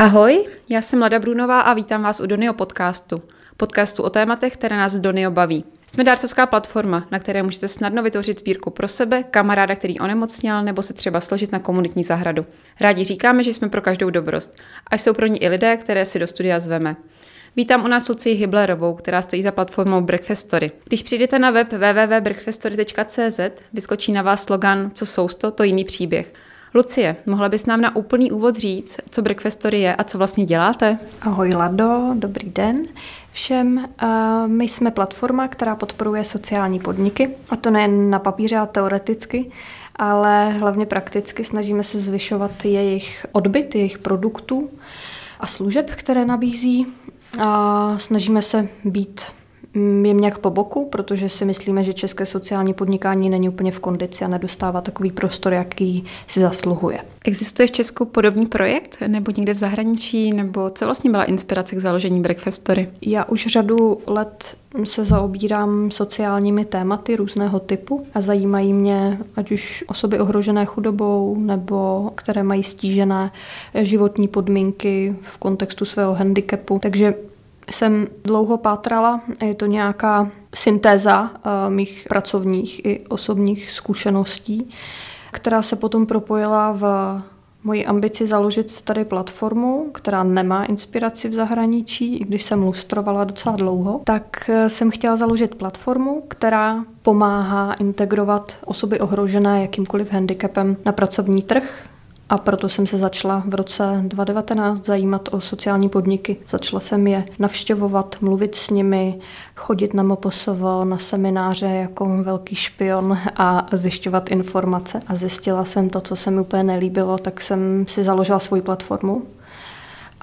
Ahoj, já jsem Lada Brunová a vítám vás u Donio podcastu. Podcastu o tématech, které nás Donio baví. Jsme dárcovská platforma, na které můžete snadno vytvořit sbírku pro sebe, kamaráda, který onemocněl, nebo se třeba složit na komunitní zahradu. Rádi říkáme, že jsme pro každou dobrost. A jsou pro ní i lidé, které si do studia zveme. Vítám u nás Lucii Hiblerovou, která stojí za platformou Breakfast Story. Když přijdete na web www.breakfaststory.cz, vyskočí na vás slogan Co jsou to, to jiný příběh. Lucie, mohla bys nám na úplný úvod říct, co Breakfast Story je a co vlastně děláte? Ahoj Lado, dobrý den všem. My jsme platforma, která podporuje sociální podniky, a to nejen na papíře a teoreticky, ale hlavně prakticky snažíme se zvyšovat jejich odbyt, jejich produktů a služeb, které nabízí a snažíme se být jim nějak po boku, protože si myslíme, že české sociální podnikání není úplně v kondici a nedostává takový prostor, jaký si zasluhuje. Existuje v Česku podobný projekt nebo někde v zahraničí, nebo co vlastně byla inspirace k založení Breakfast Story? Já už řadu let se zaobírám sociálními tématy různého typu a zajímají mě ať už osoby ohrožené chudobou nebo které mají stížené životní podmínky v kontextu svého handicapu. Takže jsem dlouho pátrala, je to nějaká syntéza uh, mých pracovních i osobních zkušeností, která se potom propojila v moji ambici založit tady platformu, která nemá inspiraci v zahraničí, i když jsem lustrovala docela dlouho, tak eh, jsem chtěla založit platformu, která pomáhá integrovat osoby ohrožené jakýmkoliv handicapem na pracovní trh, a proto jsem se začala v roce 2019 zajímat o sociální podniky. Začala jsem je navštěvovat, mluvit s nimi, chodit na MPSV, na semináře jako velký špion a zjišťovat informace. A zjistila jsem to, co se mi úplně nelíbilo, tak jsem si založila svoji platformu.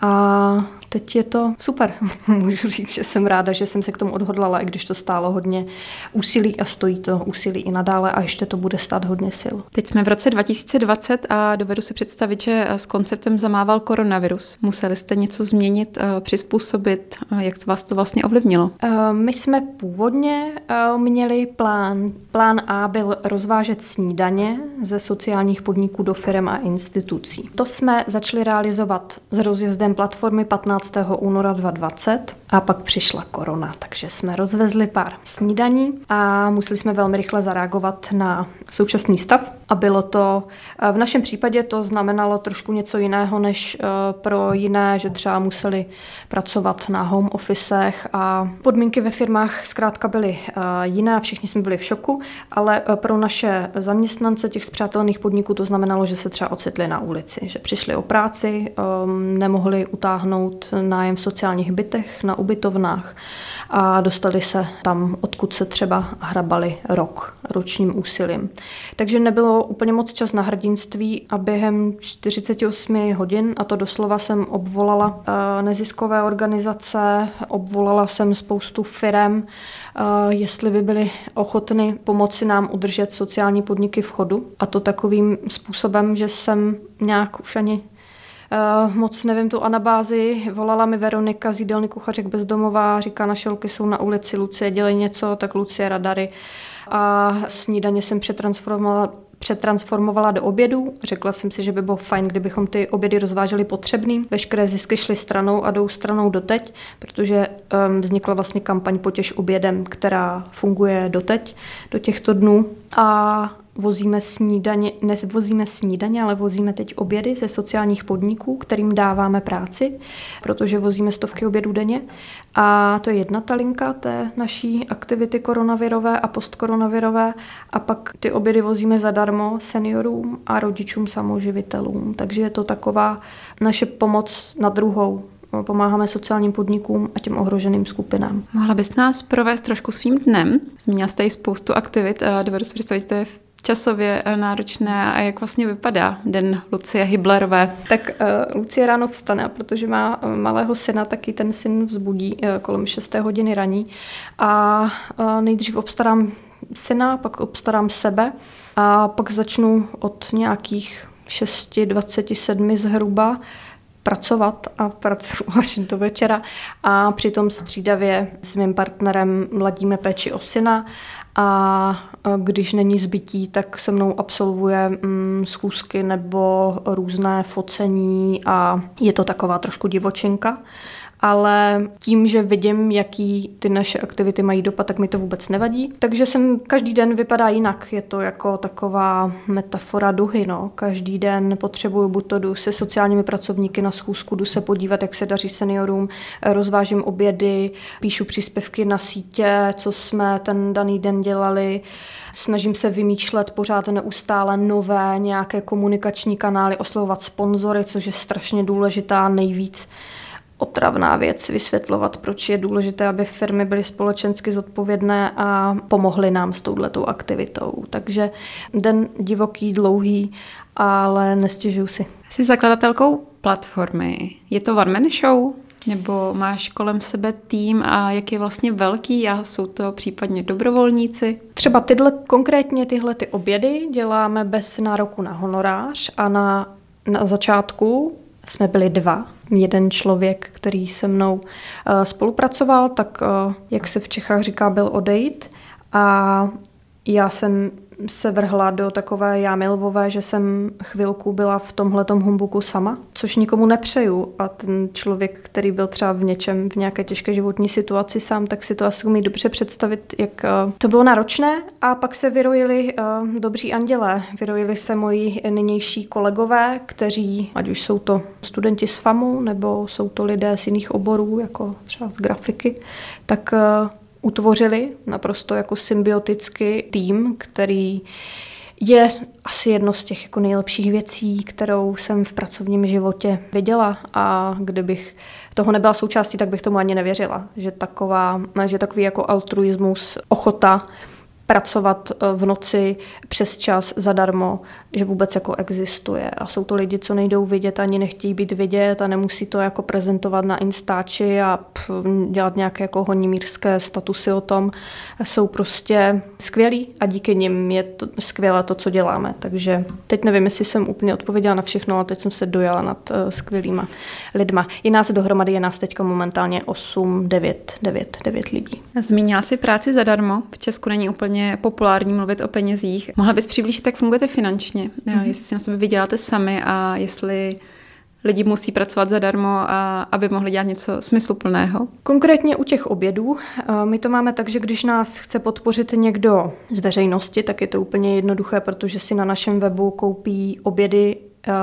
A teď je to super. Můžu říct, že jsem ráda, že jsem se k tomu odhodlala, i když to stálo hodně úsilí a stojí to úsilí i nadále a ještě to bude stát hodně sil. Teď jsme v roce 2020 a dovedu si představit, že s konceptem zamával koronavirus. Museli jste něco změnit, eh, přizpůsobit, jak vás to vlastně ovlivnilo? Eh, my jsme původně eh, měli plán. Plán A byl rozvážet snídaně ze sociálních podniků do firm a institucí. To jsme začali realizovat s rozjezdem platformy 15 15. února 2020 a pak přišla korona, takže jsme rozvezli pár snídaní a museli jsme velmi rychle zareagovat na současný stav a bylo to, eh, v našem případě to znamenalo trošku něco jiného než eh, pro jiné, že třeba museli pracovat na home officech a podmínky ve firmách zkrátka byly eh, jiné, všichni jsme byli v šoku, ale pro naše zaměstnance těch zpřátelných podniků to znamenalo, že se třeba ocitli na ulici, že přišli o práci, nemohli utáhnout nájem v sociálních bytech, na ubytovnách a dostali se tam, odkud se třeba hrabali rok, ročním úsilím. Takže nebylo úplně moc čas na hrdinství a během 48 hodin, a to doslova jsem obvolala eh, neziskové organizace, obvolala jsem spoustu firem, eh, jestli by byly ochotny pomoci nám udržet sociální podniky v chodu. A to takovým způsobem, že jsem nějak už ani Uh, moc nevím tu anabázi, volala mi Veronika z jídelny kuchařek bezdomová, říká, naše holky jsou na ulici, Lucie, dělej něco, tak Lucie radary. A snídaně jsem přetransformovala přetransformovala do obědů. Řekla jsem si, že by bylo fajn, kdybychom ty obědy rozváželi potřebným. Veškeré zisky šly stranou a jdou stranou doteď, protože um, vznikla vlastně kampaň Potěž obědem, která funguje doteď, do těchto dnů. A vozíme snídaně, nevozíme snídaně, ale vozíme teď obědy ze sociálních podniků, kterým dáváme práci, protože vozíme stovky obědů denně. A to je jedna ta linka té naší aktivity koronavirové a postkoronavirové. A pak ty obědy vozíme zadarmo seniorům a rodičům samoživitelům. Takže je to taková naše pomoc na druhou pomáháme sociálním podnikům a těm ohroženým skupinám. Mohla bys nás provést trošku svým dnem? Zmínila jste i spoustu aktivit a dovedu si představit, že to je časově eh, náročné a jak vlastně vypadá den Lucie Hiblerové? Tak uh, Lucie ráno vstane, protože má uh, malého syna, taky ten syn vzbudí uh, kolem 6 hodiny raní a uh, nejdřív obstarám syna, pak obstarám sebe a pak začnu od nějakých 6.27 zhruba pracovat a pracuji až do večera a přitom střídavě s mým partnerem ladíme péči o syna a když není zbytí, tak se mnou absolvuje mm, schůzky nebo různé focení a je to taková trošku divočenka ale tím, že vidím, jaký ty naše aktivity mají dopad, tak mi to vůbec nevadí. Takže jsem každý den vypadá jinak. Je to jako taková metafora duhy. No. Každý den potřebuju buď to jdu se sociálními pracovníky na schůzku, jdu se podívat, jak se daří seniorům, rozvážím obědy, píšu příspěvky na sítě, co jsme ten daný den dělali. Snažím se vymýšlet pořád neustále nové nějaké komunikační kanály, oslovovat sponzory, což je strašně důležitá nejvíc otravná věc vysvětlovat, proč je důležité, aby firmy byly společensky zodpovědné a pomohly nám s touhletou aktivitou. Takže den divoký, dlouhý, ale nestěžuju si. Jsi zakladatelkou platformy. Je to one man show? Nebo máš kolem sebe tým a jak je vlastně velký a jsou to případně dobrovolníci? Třeba tyhle, konkrétně tyhle ty obědy děláme bez nároku na honorář a na, na začátku jsme byli dva. Jeden člověk, který se mnou eh, spolupracoval, tak eh, jak se v Čechách říká, byl odejít. A já jsem se vrhla do takové jámy lvové, že jsem chvilku byla v tomhletom humbuku sama, což nikomu nepřeju. A ten člověk, který byl třeba v něčem, v nějaké těžké životní situaci sám, tak si to asi umí dobře představit, jak eh, to bylo náročné. A pak se vyrojili uh, dobří andělé. Vyrojili se moji nynější kolegové, kteří, ať už jsou to studenti z FAMu, nebo jsou to lidé z jiných oborů, jako třeba z grafiky, tak uh, utvořili naprosto jako symbiotický tým, který je asi jedno z těch jako nejlepších věcí, kterou jsem v pracovním životě viděla. A kdybych toho nebyla součástí, tak bych tomu ani nevěřila, že, taková, že takový jako altruismus, ochota pracovat eh, v noci přes čas zadarmo, že vůbec jako existuje. A jsou to lidi, co nejdou vidět, ani nechtějí být vidět a nemusí to jako prezentovat na Instači a dělat nějaké jako honimírské statusy o tom. Jsou prostě skvělí a díky nim je to skvělé to, co děláme. Takže teď nevím, jestli jsem úplně odpověděla na všechno, ale teď jsem se dojala nad uh, skvělýma lidma. I nás dohromady je nás teďka momentálně 8, 9, 9, 9 lidí. Zmínila si práci zadarmo. V Česku není úplně hodně populární mluvit o penězích. Mohla bys přiblížit, jak fungujete finančně? Mm-hmm. Jestli si na sebe vyděláte sami a jestli lidi musí pracovat zadarmo, a aby mohli dělat něco smysluplného? Konkrétně u těch obědů, eh, my to máme tak, že když nás chce podpořit někdo z veřejnosti, tak je to úplně jednoduché, protože si na našem webu koupí obědy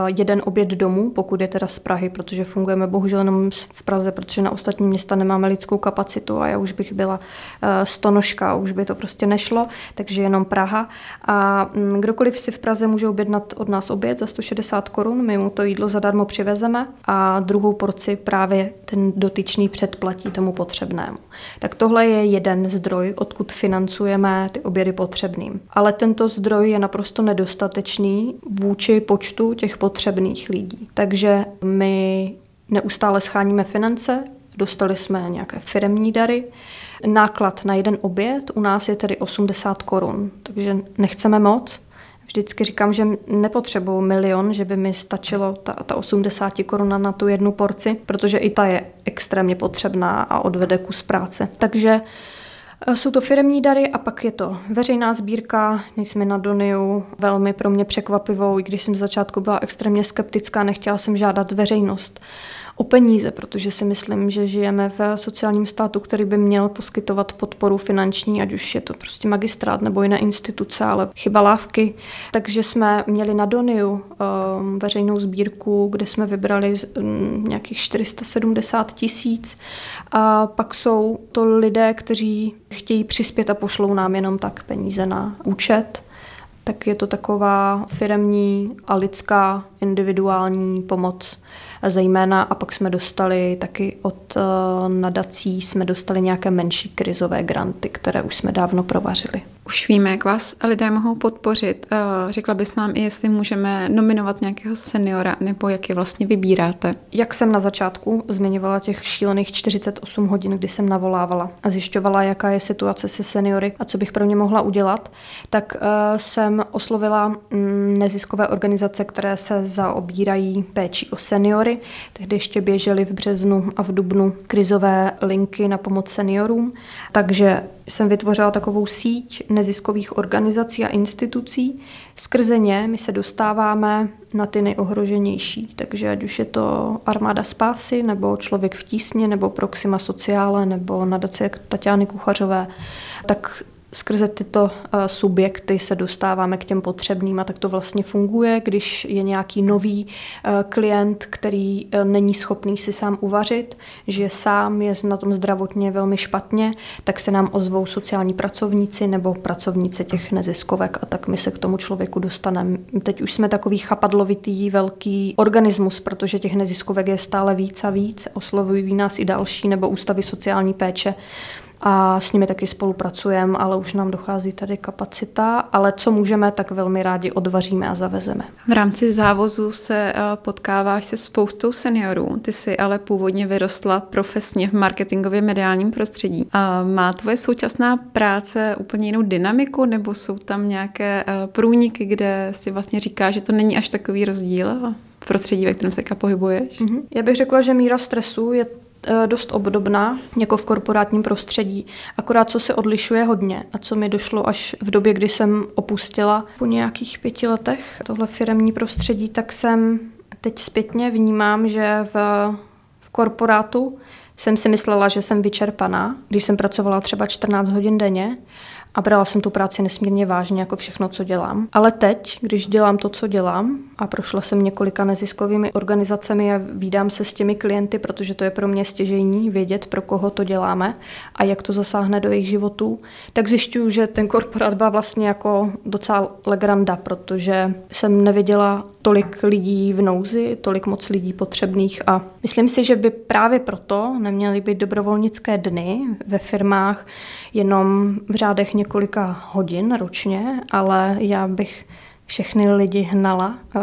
jeden oběd domů, pokud je teda z Prahy, protože fungujeme bohužel jenom v Praze, protože na ostatní města nemáme lidskou kapacitu a já už bych byla eh, stonožka, už by to prostě nešlo, takže jenom Praha. A mm, kdokoliv si v Praze může objednat od nás oběd za 160 korun, my mu to jídlo zadarmo přivezeme a druhou porci právě ten dotyčný předplatí tomu potřebnému. Tak tohle je jeden zdroj, odkud financujeme ty obědy potřebným. Ale tento zdroj je naprosto nedostatečný vůči počtu těch těch potřebných lidí. Takže my neustále scháníme finance, dostali jsme nějaké firemní dary. Náklad na jeden oběd u nás je tedy 80 korun, takže nechceme moc. Vždycky říkám, že nepotřebuju milion, že by mi stačilo ta, ta 80 koruna na tu jednu porci, protože i ta je extrémně potřebná a odvede kus práce. Takže jsou to firmní dary a pak je to veřejná sbírka, nejsme na Doniu, velmi pro mě překvapivou, i když jsem v začátku byla extrémně skeptická, nechtěla jsem žádat veřejnost o peníze, protože si myslím, že žijeme v sociálním státu, který by měl poskytovat podporu finanční, ať už je to prostě magistrát nebo jiné instituce, ale chyba lávky. Takže jsme měli na Doniu um, veřejnou sbírku, kde jsme vybrali um, nějakých 470 tisíc. A pak jsou to lidé, kteří chtějí přispět a pošlou nám jenom tak peníze na účet tak je to taková firemní a lidská individuální pomoc zejména a pak jsme dostali taky od uh, nadací, jsme dostali nějaké menší krizové granty, které už jsme dávno provařili. Už víme, jak vás lidé mohou podpořit. Uh, řekla bys nám i, jestli můžeme nominovat nějakého seniora, nebo jak je vlastně vybíráte? Jak jsem na začátku zmiňovala těch šílených 48 hodin, kdy jsem navolávala a zjišťovala, jaká je situace se seniory a co bych pro ně mohla udělat, tak uh, jsem oslovila um, neziskové organizace, které se zaobírají péčí o seniory. Tehdy ještě běžely v březnu a v dubnu krizové linky na pomoc seniorům. Takže jsem vytvořila takovou síť neziskových organizací a institucí. Skrze ně my se dostáváme na ty nejohroženější, takže ať už je to Armáda Spásy, nebo Člověk v tísně, nebo Proxima Sociále, nebo nadace Tatiany Kuchařové, tak skrze tyto eh, subjekty se dostáváme k těm potřebným a tak to vlastně funguje, když je nějaký nový eh, klient, který eh, není schopný si sám uvařit, že sám je na tom zdravotně velmi špatně, tak se nám ozvou sociální pracovníci nebo pracovníci těch neziskovek a tak my se k tomu člověku dostaneme. Teď už jsme takový chapadlovitý velký organismus, protože těch neziskovek je stále víc a víc, oslovují nás i další nebo ústavy sociální péče, a s nimi taky spolupracujeme, ale už nám dochází tady kapacita, ale co můžeme, tak velmi rádi odvaříme a zavezeme. V rámci závozu se eh, potkáváš se spoustou seniorů, ty jsi ale původně vyrostla profesně v marketingově mediálním prostředí. A má tvoje současná práce úplně jinou dynamiku, nebo jsou tam nějaké eh, průniky, kde si vlastně říká, že to není až takový rozdíl? v prostředí, ve kterém se pohybuješ? Mm-hmm. Já bych řekla, že míra stresu je dost obdobná, jako v korporátním prostředí. Akorát co se odlišuje hodně a co mi došlo až v době, kdy jsem opustila po nějakých pěti letech tohle firemní prostředí, tak jsem teď zpětně vnímám, že v, v korporátu jsem si myslela, že jsem vyčerpaná, když jsem pracovala třeba 14 hodin denně a brala jsem tu práci nesmírně vážně, jako všechno, co dělám. Ale teď, když dělám to, co dělám, a prošla jsem několika neziskovými organizacemi a vídám se s těmi klienty, protože to je pro mě stěžejní vědět, pro koho to děláme a jak to zasáhne do jejich životů, tak zjišťuju, že ten korporát byl vlastně jako docela legranda, protože jsem neviděla tolik lidí v nouzi, tolik moc lidí potřebných a myslím si, že by právě proto neměly být dobrovolnické dny ve firmách jenom v řádech několika hodin ročně, ale já bych všechny lidi hnala eh,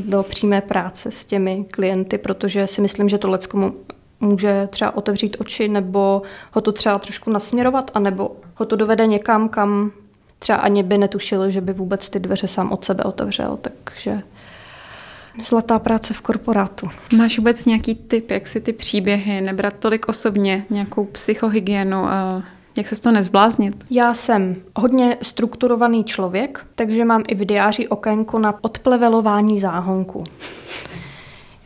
do přímé práce s těmi klienty, protože si myslím, že to leckomu může třeba otevřít oči nebo ho to třeba trošku nasměrovat, anebo ho to dovede někam, kam třeba ani by netušil, že by vůbec ty dveře sám od sebe otevřel. Takže zlatá práce v korporátu. Máš vůbec nějaký tip, jak si ty příběhy nebrat tolik osobně, nějakou psychohygienu a jak se z toho nezbláznit? Já jsem hodně strukturovaný člověk, takže mám i v diáři okénko na odplevelování záhonku.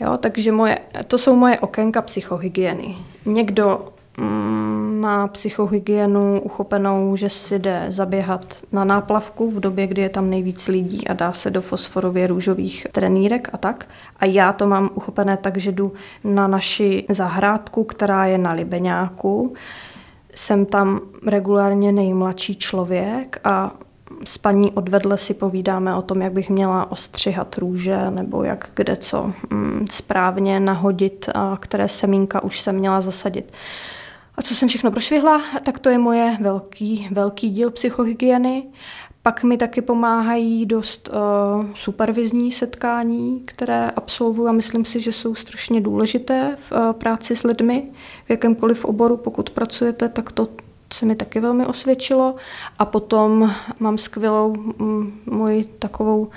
Jo, takže moje, to jsou moje okénka psychohygieny. Někdo mm, má psychohygienu uchopenou, že si jde zaběhat na náplavku v době, kdy je tam nejvíc lidí a dá se do fosforově růžových trenýrek a tak. A já to mám uchopené tak, že jdu na naši zahrádku, která je na Libeňáku jsem tam regulárně nejmladší člověk a s paní odvedle si povídáme o tom, jak bych měla ostřihat růže nebo jak kde co mm, správně nahodit a které semínka už jsem měla zasadit. A co jsem všechno prošvihla, tak to je moje velký, velký díl psychohygieny. Pak mi taky pomáhají dost uh, supervizní setkání, které absolvuji a myslím si, že jsou strašně důležité v uh, práci s lidmi v jakémkoliv oboru. Pokud pracujete, tak to se mi taky velmi osvědčilo. A potom mám skvělou mm, moji takovou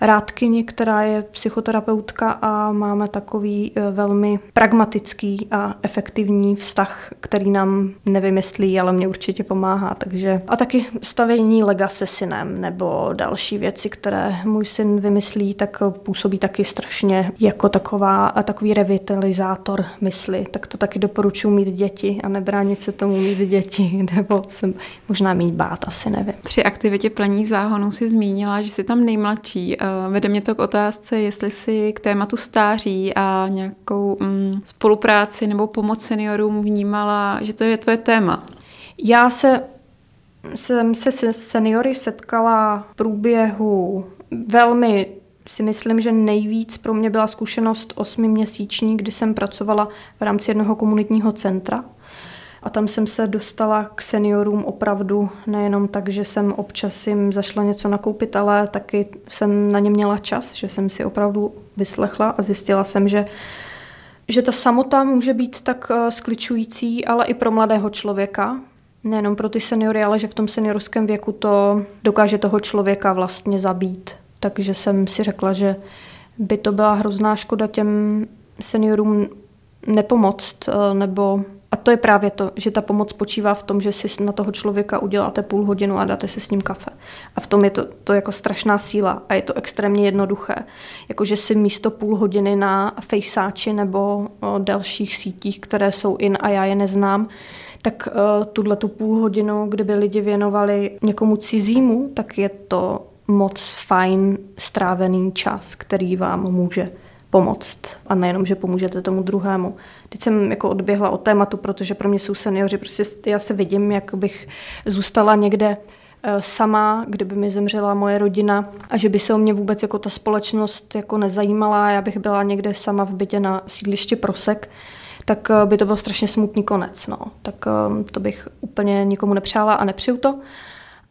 rádkyni, která je psychoterapeutka a máme takový e, velmi pragmatický a efektivní vztah, který nám nevymyslí, ale mě určitě pomáhá. Takže a taky stavění lega se synem nebo další věci, které můj syn vymyslí, tak působí taky strašně jako taková, takový revitalizátor mysli. Tak to taky doporučuji mít děti a nebránit se tomu mít děti, nebo jsem možná mít bát, asi nevím. Při aktivitě plení záhonů si zmínila, že jsi tam nejmladší Eh, vede mě to k otázce, jestli si k tématu stáří a nějakou mm, spolupráci nebo pomoc seniorům vnímala, že to je tvoje téma. Já se jsem se se seniory setkala v průběhu velmi si myslím, že nejvíc pro mě byla zkušenost osmiměsíční, kdy jsem pracovala v rámci jednoho komunitního centra a tam jsem se dostala k seniorům opravdu nejenom tak, že jsem občas jim zašla něco nakoupit, ale taky jsem na ně měla čas, že jsem si opravdu vyslechla a zjistila jsem, že že ta samota může být tak eh, skličující, ale i pro mladého člověka, nejenom pro ty seniory, ale že v tom seniorském věku to dokáže toho člověka vlastně zabít. Takže jsem si řekla, že by to byla hrozná škoda těm seniorům nepomoct eh, nebo a to je právě to, že ta pomoc spočívá v tom, že si na toho člověka uděláte půl hodinu a dáte si s ním kafe. A v tom je to, to jako strašná síla a je to extrémně jednoduché. Jakože si místo půl hodiny na fejsáči nebo o dalších sítích, které jsou in a já je neznám, tak uh, tuhle tu půl hodinu, kdyby lidi věnovali někomu cizímu, tak je to moc fajn strávený čas, který vám může pomoct. A nejenom, že pomůžete tomu druhému. Teď jsem jako odběhla od tématu, protože pro mě jsou seniori, prostě já se vidím, jak bych zůstala někde eh, sama, kdyby mi zemřela moje rodina a že by se o mě vůbec jako ta společnost jako nezajímala, já bych byla někde sama v bytě na sídlišti Prosek, tak eh, by to byl strašně smutný konec. No. Tak eh, to bych úplně nikomu nepřála a nepřiju to.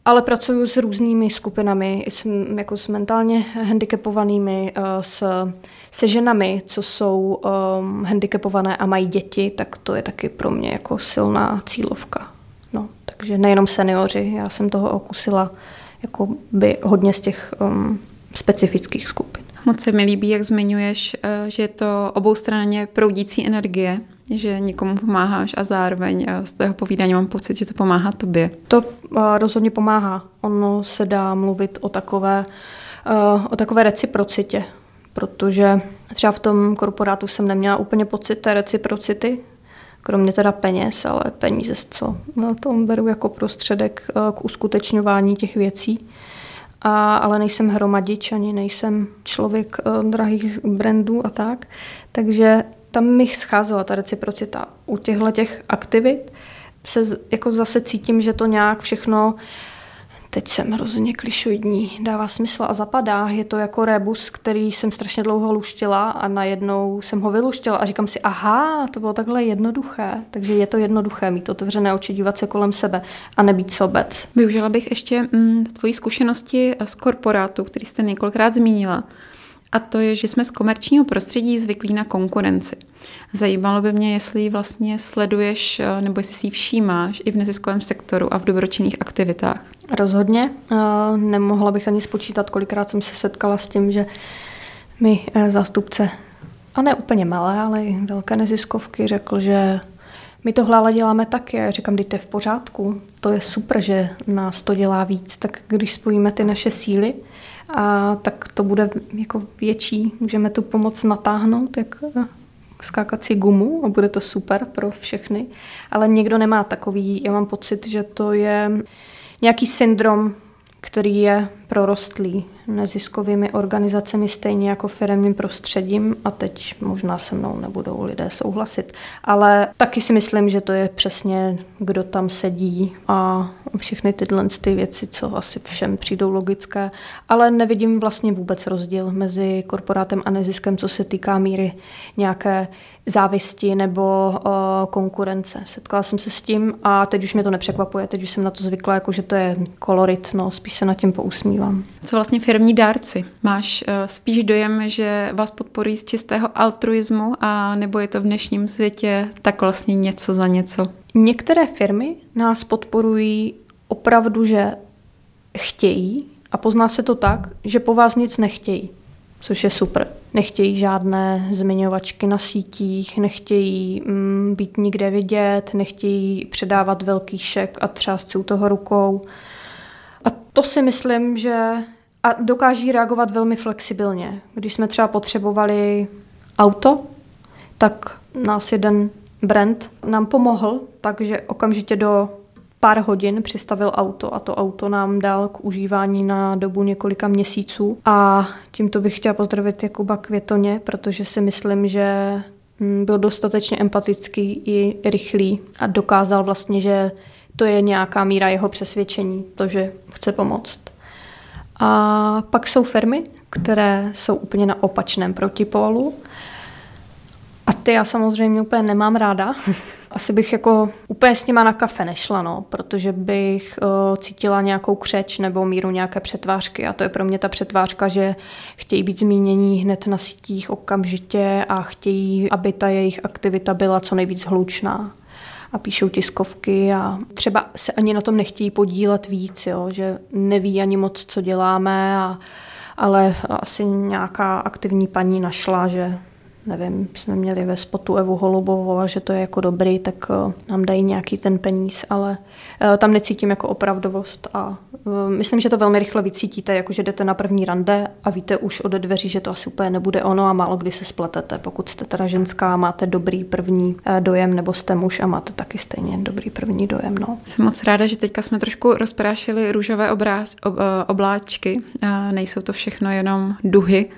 Ale pracuji s různými skupinami, jako s mentálně handicapovanými, s, se ženami, co jsou um, handicapované a mají děti, tak to je taky pro mě jako silná cílovka. No, takže nejenom seniori, já jsem toho okusila jako by hodně z těch um, specifických skupin. Moc se mi líbí, jak zmiňuješ, eh, že je to oboustranně proudící energie, že někomu pomáháš a zároveň eh, z toho povídání mám pocit, že to pomáhá tobě. To eh, rozhodně pomáhá. Ono se dá mluvit o takové, o takové reciprocitě, protože třeba v tom korporátu jsem neměla úplně pocit té reciprocity, kromě teda peněz, ale peníze, co na tom beru jako prostředek k uskutečňování těch věcí a, ale nejsem hromadič, ani nejsem člověk uh, drahých brandů a tak. Takže tam mi scházela ta reciprocita. U těchto těch aktivit se jako zase cítím, že to nějak všechno uh, teď jsem hrozně klišoidní, dává smysl a zapadá. Je to jako rebus, který jsem strašně dlouho luštila a najednou jsem ho vyluštila a říkám si, aha, to bylo takhle jednoduché. Takže je to jednoduché mít otevřené oči, dívat se kolem sebe a nebýt sobec. Využila bych ještě mm, tvoji zkušenosti z korporátu, který jste několikrát zmínila a to je, že jsme z komerčního prostředí zvyklí na konkurenci. Zajímalo by mě, jestli vlastně sleduješ eh, nebo jestli si ji všímáš i v neziskovém sektoru a v dobročinných aktivitách. Rozhodně. Eh, nemohla bych ani spočítat, kolikrát jsem se setkala s tím, že mi eh, zástupce, a ne úplně malé, ale i velké neziskovky, řekl, že my tohle ale děláme taky. Já říkám, je v pořádku. To je super, že nás to dělá víc. Tak když spojíme ty naše síly, a tak to bude jako větší. Můžeme tu pomoc natáhnout, jak eh, skákací gumu a bude to super pro všechny. Ale někdo nemá takový, já mám pocit, že to je nějaký syndrom který je prorostlý neziskovými organizacemi stejně jako firmním prostředím a teď možná se mnou nebudou lidé souhlasit. Ale taky si myslím, že to je přesně, kdo tam sedí a všechny tyhle ty věci, co asi všem přijdou logické. Ale nevidím vlastně vůbec rozdíl mezi korporátem a neziskem, co se týká míry nějaké závisti nebo o, konkurence. Setkala jsem se s tím a teď už mě to nepřekvapuje, teď už jsem na to zvykla, jako že to je kolorit, no spíš se nad tím pousmívám. Co vlastně firmní dárci? Máš uh, spíš dojem, že vás podporují z čistého altruismu a nebo je to v dnešním světě tak vlastně něco za něco? Některé firmy nás podporují opravdu, že chtějí a pozná se to tak, že po vás nic nechtějí což je super. Nechtějí žádné zmiňovačky na sítích, nechtějí mm, být nikde vidět, nechtějí předávat velký šek a třást si u toho rukou. A to si myslím, že a dokáží reagovat velmi flexibilně. Když jsme třeba potřebovali auto, tak nás jeden brand nám pomohl, takže okamžitě do pár hodin přistavil auto a to auto nám dal k užívání na dobu několika měsíců. A tímto bych chtěla pozdravit Jakuba Květoně, protože si myslím, že mm, byl dostatečně empatický i rychlý a dokázal vlastně, že to je nějaká míra jeho přesvědčení, to, že chce pomoct. A pak jsou firmy, které jsou úplně na opačném protipólu a ty já samozřejmě úplně nemám ráda. Asi bych jako úplně s nima na kafe nešla, no, protože bych uh, cítila nějakou křeč nebo míru nějaké přetvářky a to je pro mě ta přetvářka, že chtějí být zmínění hned na sítích okamžitě a chtějí, aby ta jejich aktivita byla co nejvíc hlučná a píšou tiskovky a třeba se ani na tom nechtějí podílet víc, jo, že neví ani moc, co děláme, a, ale asi nějaká aktivní paní našla, že nevím, jsme měli ve spotu Evu Holubovou a že to je jako dobrý, tak uh, nám dají nějaký ten peníz, ale uh, tam necítím jako opravdovost a myslím, že to velmi rychle vycítíte, jako že jdete na první rande a víte už ode dveří, že to asi úplně nebude ono a málo kdy se spletete. Pokud jste teda ženská a máte dobrý první dojem, nebo jste muž a máte taky stejně dobrý první dojem. No. Jsem moc ráda, že teďka jsme trošku rozprášili růžové obráz, ob, obláčky. A nejsou to všechno jenom duhy.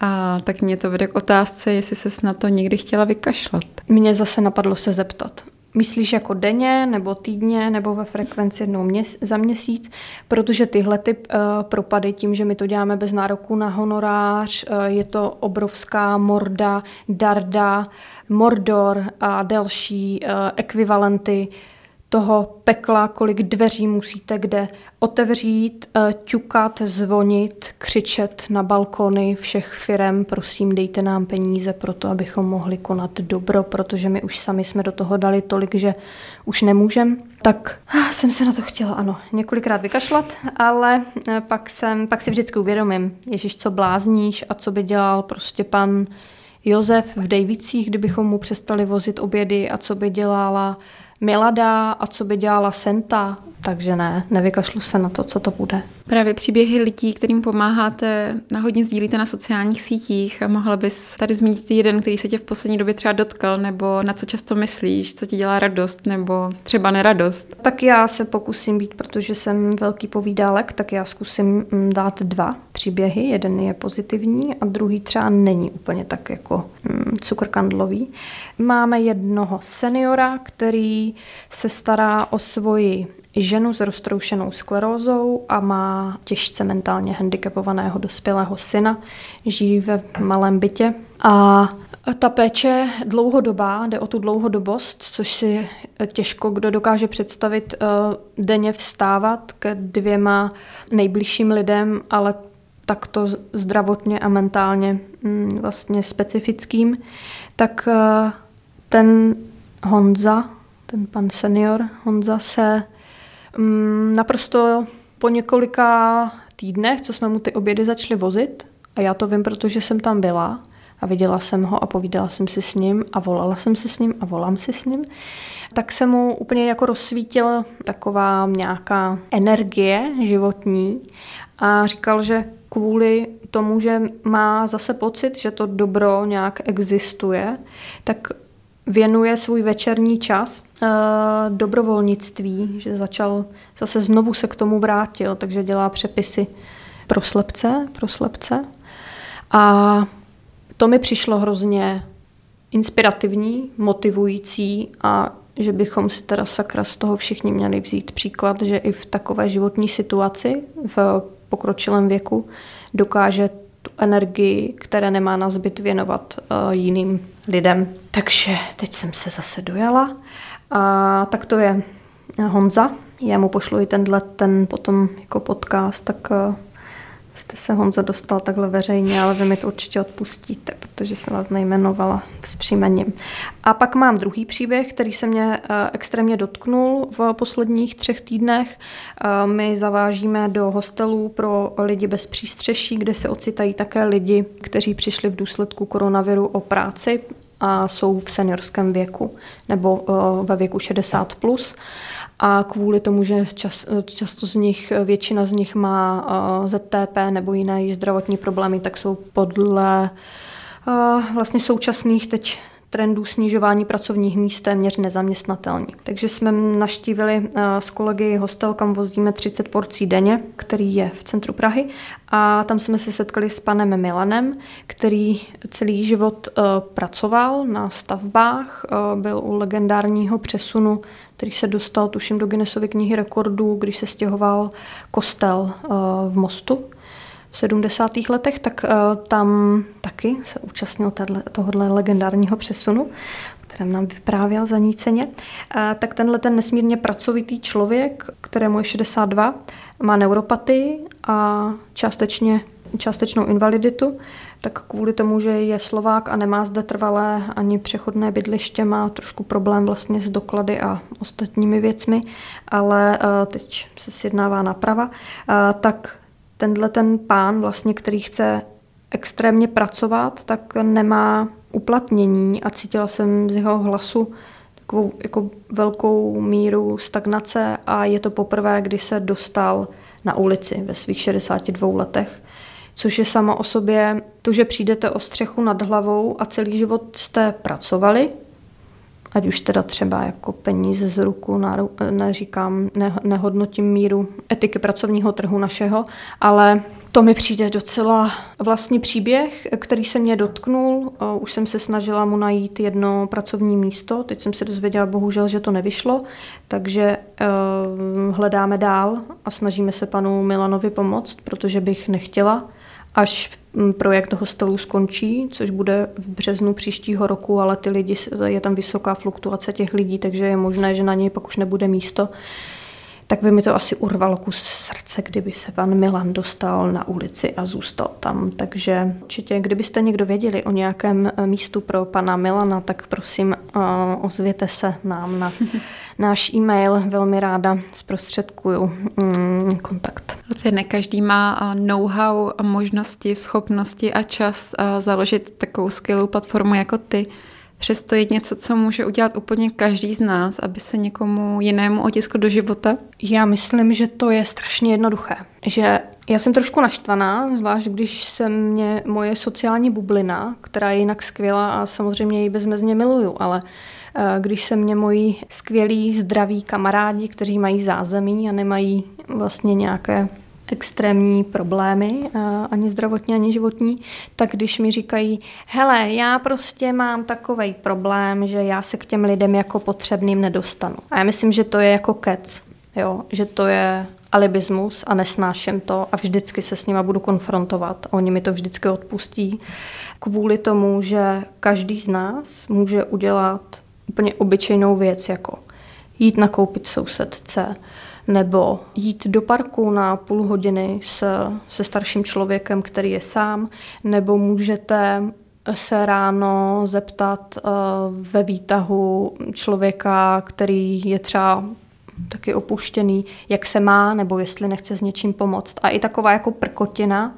A tak mě to vede k otázce, jestli se na to někdy chtěla vykašlat. Mně zase napadlo se zeptat. Myslíš jako denně, nebo týdně, nebo ve frekvenci jednou měs- za měsíc? Protože tyhle ty uh, propady, tím, že my to děláme bez nároku na honorář, uh, je to obrovská morda, darda, mordor a další uh, ekvivalenty toho pekla, kolik dveří musíte kde otevřít, eh, ťukat, zvonit, křičet na balkony všech firem, prosím dejte nám peníze pro to, abychom mohli konat dobro, protože my už sami jsme do toho dali tolik, že už nemůžem. Tak ah, jsem se na to chtěla, ano, několikrát vykašlat, ale eh, pak, jsem, pak si vždycky uvědomím, Ježíš, co blázníš a co by dělal prostě pan Josef v Dejvicích, kdybychom mu přestali vozit obědy a co by dělala Milada a co by dělala Senta, takže ne, nevykašlu se na to, co to bude. Právě příběhy lidí, kterým pomáháte, na hodně sdílíte na sociálních sítích mohla bys tady zmínit jeden, který se tě v poslední době třeba dotkl, nebo na co často myslíš, co ti dělá radost, nebo třeba neradost? Tak já se pokusím být, protože jsem velký povídálek, tak já zkusím mm, dát dva příběhy. Jeden je pozitivní a druhý třeba není úplně tak jako mm, cukrkandlový. Máme jednoho seniora, který se stará o svoji ženu s roztroušenou sklerózou a má těžce mentálně handicapovaného dospělého syna. Žijí ve malém bytě a ta péče dlouhodobá, jde o tu dlouhodobost, což si těžko kdo dokáže představit eh, denně vstávat ke dvěma nejbližším lidem, ale takto zdravotně a mentálně mm, vlastně specifickým, tak eh, ten Honza, ten pan senior Honza se naprosto po několika týdnech, co jsme mu ty obědy začali vozit, a já to vím, protože jsem tam byla a viděla jsem ho a povídala jsem si s ním a volala jsem si s ním a volám si s ním, tak se mu úplně jako rozsvítil taková nějaká energie životní a říkal, že kvůli tomu, že má zase pocit, že to dobro nějak existuje, tak věnuje svůj večerní čas uh, dobrovolnictví, že začal zase znovu se k tomu vrátil, takže dělá přepisy pro slepce, pro slepce. A to mi přišlo hrozně inspirativní, motivující a že bychom si teda sakra z toho všichni měli vzít příklad, že i v takové životní situaci v pokročilém věku dokáže tu energii, které nemá na zbyt věnovat uh, jiným lidem. Takže teď jsem se zase dojala a tak to je Honza. Já mu pošlu i tenhle ten potom jako podcast, tak uh, jste se Honzo dostal takhle veřejně, ale vy mi to určitě odpustíte, protože jsem vás nejmenovala s příjmením. A pak mám druhý příběh, který se mě eh, extrémně dotknul v posledních třech týdnech. Eh, my zavážíme do hostelů pro lidi bez přístřeší, kde se ocitají také lidi, kteří přišli v důsledku koronaviru o práci a jsou v seniorském věku nebo eh, ve věku 60+. Plus a kvůli tomu, že čas, často z nich, většina z nich má uh, ZTP nebo jiné zdravotní problémy, tak jsou podle uh, vlastně současných teď trendů snižování pracovních míst téměř nezaměstnatelní. Takže jsme naštívili s kolegy hostel, kam vozíme 30 porcí denně, který je v centru Prahy a tam jsme se setkali s panem Milanem, který celý život pracoval na stavbách, byl u legendárního přesunu který se dostal, tuším, do Guinnessovy knihy rekordů, když se stěhoval kostel v Mostu v 70. letech, tak uh, tam taky se účastnil tohohle legendárního přesunu, kterém nám vyprávěl zaníceně. Uh, tak tenhle ten nesmírně pracovitý člověk, kterému je 62, má neuropatii a částečně, částečnou invaliditu, tak kvůli tomu, že je Slovák a nemá zde trvalé ani přechodné bydliště, má trošku problém vlastně s doklady a ostatními věcmi, ale uh, teď se sjednává naprava, tak tenhle ten pán, vlastně, který chce extrémně pracovat, tak nemá uplatnění a cítila jsem z jeho hlasu takovou jako velkou míru stagnace a je to poprvé, kdy se dostal na ulici ve svých 62 letech. Což je samo o sobě to, že přijdete o střechu nad hlavou a celý život jste pracovali, ať už teda třeba jako peníze z ruku, neříkám, ne, nehodnotím míru etiky pracovního trhu našeho, ale to mi přijde docela vlastní příběh, který se mě dotknul. Už jsem se snažila mu najít jedno pracovní místo, teď jsem se dozvěděla bohužel, že to nevyšlo, takže uh, hledáme dál a snažíme se panu Milanovi pomoct, protože bych nechtěla, až projekt hostelů skončí, což bude v březnu příštího roku, ale ty lidi, je tam vysoká fluktuace těch lidí, takže je možné, že na něj pak už nebude místo tak by mi to asi urvalo kus srdce, kdyby se pan Milan dostal na ulici a zůstal tam. Takže určitě, kdybyste někdo věděli o nějakém eh, místu pro pana Milana, tak prosím uh, ozvěte se nám na náš e-mail. Velmi ráda zprostředkuju mm, kontakt. Ne každý má know-how, možnosti, schopnosti a čas založit takovou skvělou platformu jako ty. Přesto je něco, co může udělat úplně každý z nás, aby se někomu jinému otiskl do života? Já myslím, že to je strašně jednoduché. Že já jsem trošku naštvaná, zvlášť když se mě moje sociální bublina, která je jinak skvělá a samozřejmě ji bezmezně miluju, ale eh, když se mě moji skvělí, zdraví kamarádi, kteří mají zázemí a nemají vlastně nějaké extrémní problémy, eh, ani zdravotní, ani životní, tak když mi říkají, hele, já prostě mám takový problém, že já se k těm lidem jako potřebným nedostanu. A já myslím, že to je jako kec, jo? že to je alibismus a nesnáším to a vždycky se s nima budu konfrontovat. Oni mi to vždycky odpustí kvůli tomu, že každý z nás může udělat úplně obyčejnou věc, jako jít nakoupit sousedce, nebo jít do parku na půl hodiny s, se starším člověkem, který je sám, nebo můžete se ráno zeptat uh, ve výtahu člověka, který je třeba taky opuštěný, jak se má, nebo jestli nechce s něčím pomoct. A i taková jako prkotina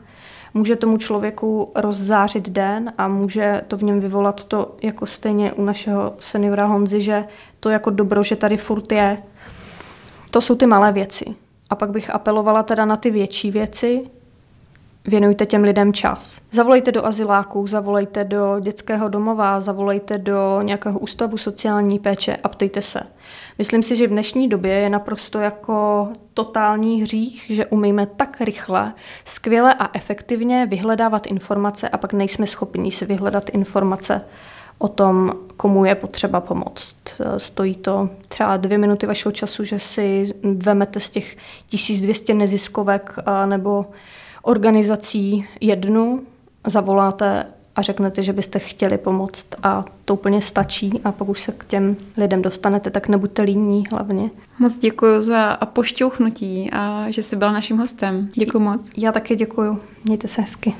může tomu člověku rozzářit den a může to v něm vyvolat to, jako stejně u našeho seniora Honzy, že to jako dobro, že tady furt je, to jsou ty malé věci. A pak bych apelovala teda na ty větší věci, věnujte těm lidem čas. Zavolejte do azyláků, zavolejte do dětského domova, zavolejte do nějakého ústavu sociální péče a ptejte se. Myslím si, že v dnešní době je naprosto jako totální hřích, že umíme tak rychle, skvěle a efektivně vyhledávat informace a pak nejsme schopni si vyhledat informace o tom, komu je potřeba pomoct. Stojí to třeba dvě minuty vašeho času, že si vemete z těch 1200 neziskovek nebo organizací jednu, zavoláte a řeknete, že byste chtěli pomoct a to úplně stačí a pak už se k těm lidem dostanete, tak nebuďte líní hlavně. Moc děkuji za pošťouchnutí a že jsi byl naším hostem. Děkuji moc. Já taky děkuji. Mějte se hezky.